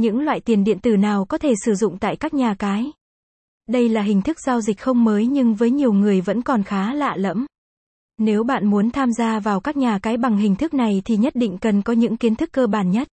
Những loại tiền điện tử nào có thể sử dụng tại các nhà cái? Đây là hình thức giao dịch không mới nhưng với nhiều người vẫn còn khá lạ lẫm. Nếu bạn muốn tham gia vào các nhà cái bằng hình thức này thì nhất định cần có những kiến thức cơ bản nhất.